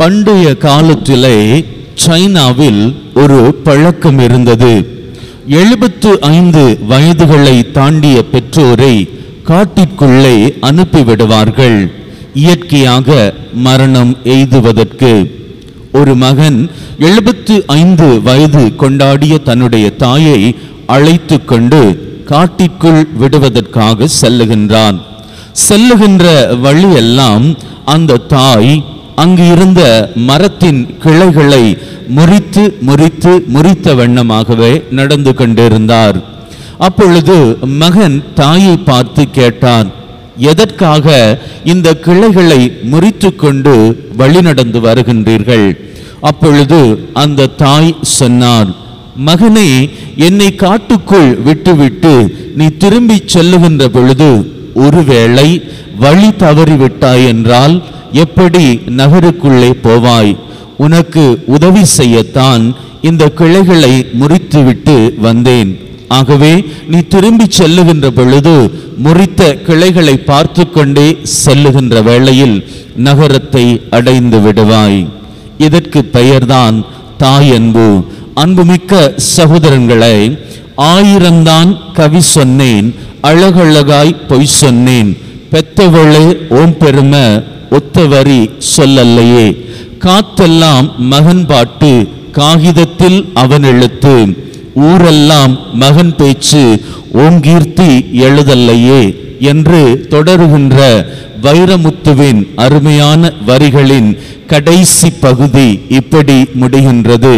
பண்டைய காலத்திலே சைனாவில் ஒரு பழக்கம் இருந்தது. எழுபத்து ஐந்து வயதுகளை தாண்டிய பெற்றோரை காட்டிற்குள்ளே அனுப்பிவிடுவார்கள். இயற்கையாக மரணம் எய்துவதற்கு. ஒரு மகன் எழுபத்து ஐந்து வயது கொண்டாடிய தன்னுடைய தாயை அழைத்து கொண்டு காட்டிற்குள் விடுவதற்காக செல்லுகின்றான். செல்லுகின்ற வழியெல்லாம் அந்த தாய் அங்கு இருந்த மரத்தின் கிளைகளை முறித்து முறித்து முறித்த வண்ணமாகவே நடந்து கொண்டிருந்தார். அப்பொழுது மகன் தாயை பார்த்து கேட்டான் எதற்காக இந்த கிளைகளை முறித்து கொண்டு வழி நடந்து வருகின்றீர்கள்? அப்பொழுது அந்த தாய் சொன்னார் மகனே என்னை காட்டுக்குள் விட்டுவிட்டு நீ திரும்பி செல்லுகின்ற பொழுது ஒருவேளை வழி தவறிவிட்டாய் என்றால் எப்படி நகருக்குள்ளே போவாய்? உனக்கு உதவி செய்யத்தான் இந்த கிளைகளை முறித்துவிட்டு வந்தேன். ஆகவே நீ திரும்பி செல்லுகின்ற பொழுது முறித்த கிளைகளை பார்த்து கொண்டே செல்லுகின்ற வேளையில் நகரத்தை அடைந்து விடுவாய். இதற்கு பெயர்தான் தாய் அன்பு அன்புமிக்க சகோதரன்களை ஆயிரம்தான் கவி சொன்னேன் அழகழகாய் பொய் சொன்னேன். பெத்தவளே ஓம் பெருமை ஒத்தவரி சொல்லல்லையே. காத்தெல்லாம் மகன் பாட்டு காகிதத்தில் அவன் எழுத்து. ஊரெல்லாம் மகன் பேச்சு ஓங்கீர்த்தி எழுதல்லையே என்று தொடருகின்ற வைரமுத்துவின் அருமையான வரிகளின் கடைசி பகுதி இப்படி முடிகின்றது.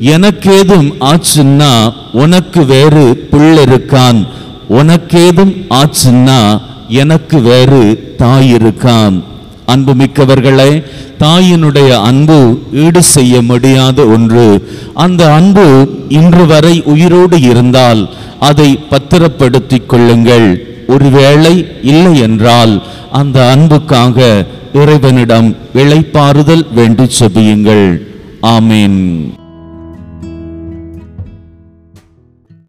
எனக்கேதும் ஆச்சுன்னா உனக்கு வேறு புள்ளிருக்கான். உனக்கேதும் ஆச்சுன்னா எனக்கு வேறு தாய் இருக்கான். அன்புமிக்கவர்களே தாயினுடைய அன்பு ஈடு செய்ய முடியாத ஒன்று. அந்த அன்பு இன்று வரை உயிரோடு இருந்தால் அதை பத்திரப்படுத்திக் கொள்ளுங்கள். ஒருவேளை இல்லை என்றால் அந்த அன்புக்காக இறைவனிடம் விளைப்பாறுதல் வேண்டி செபியுங்கள். ஆமீன்.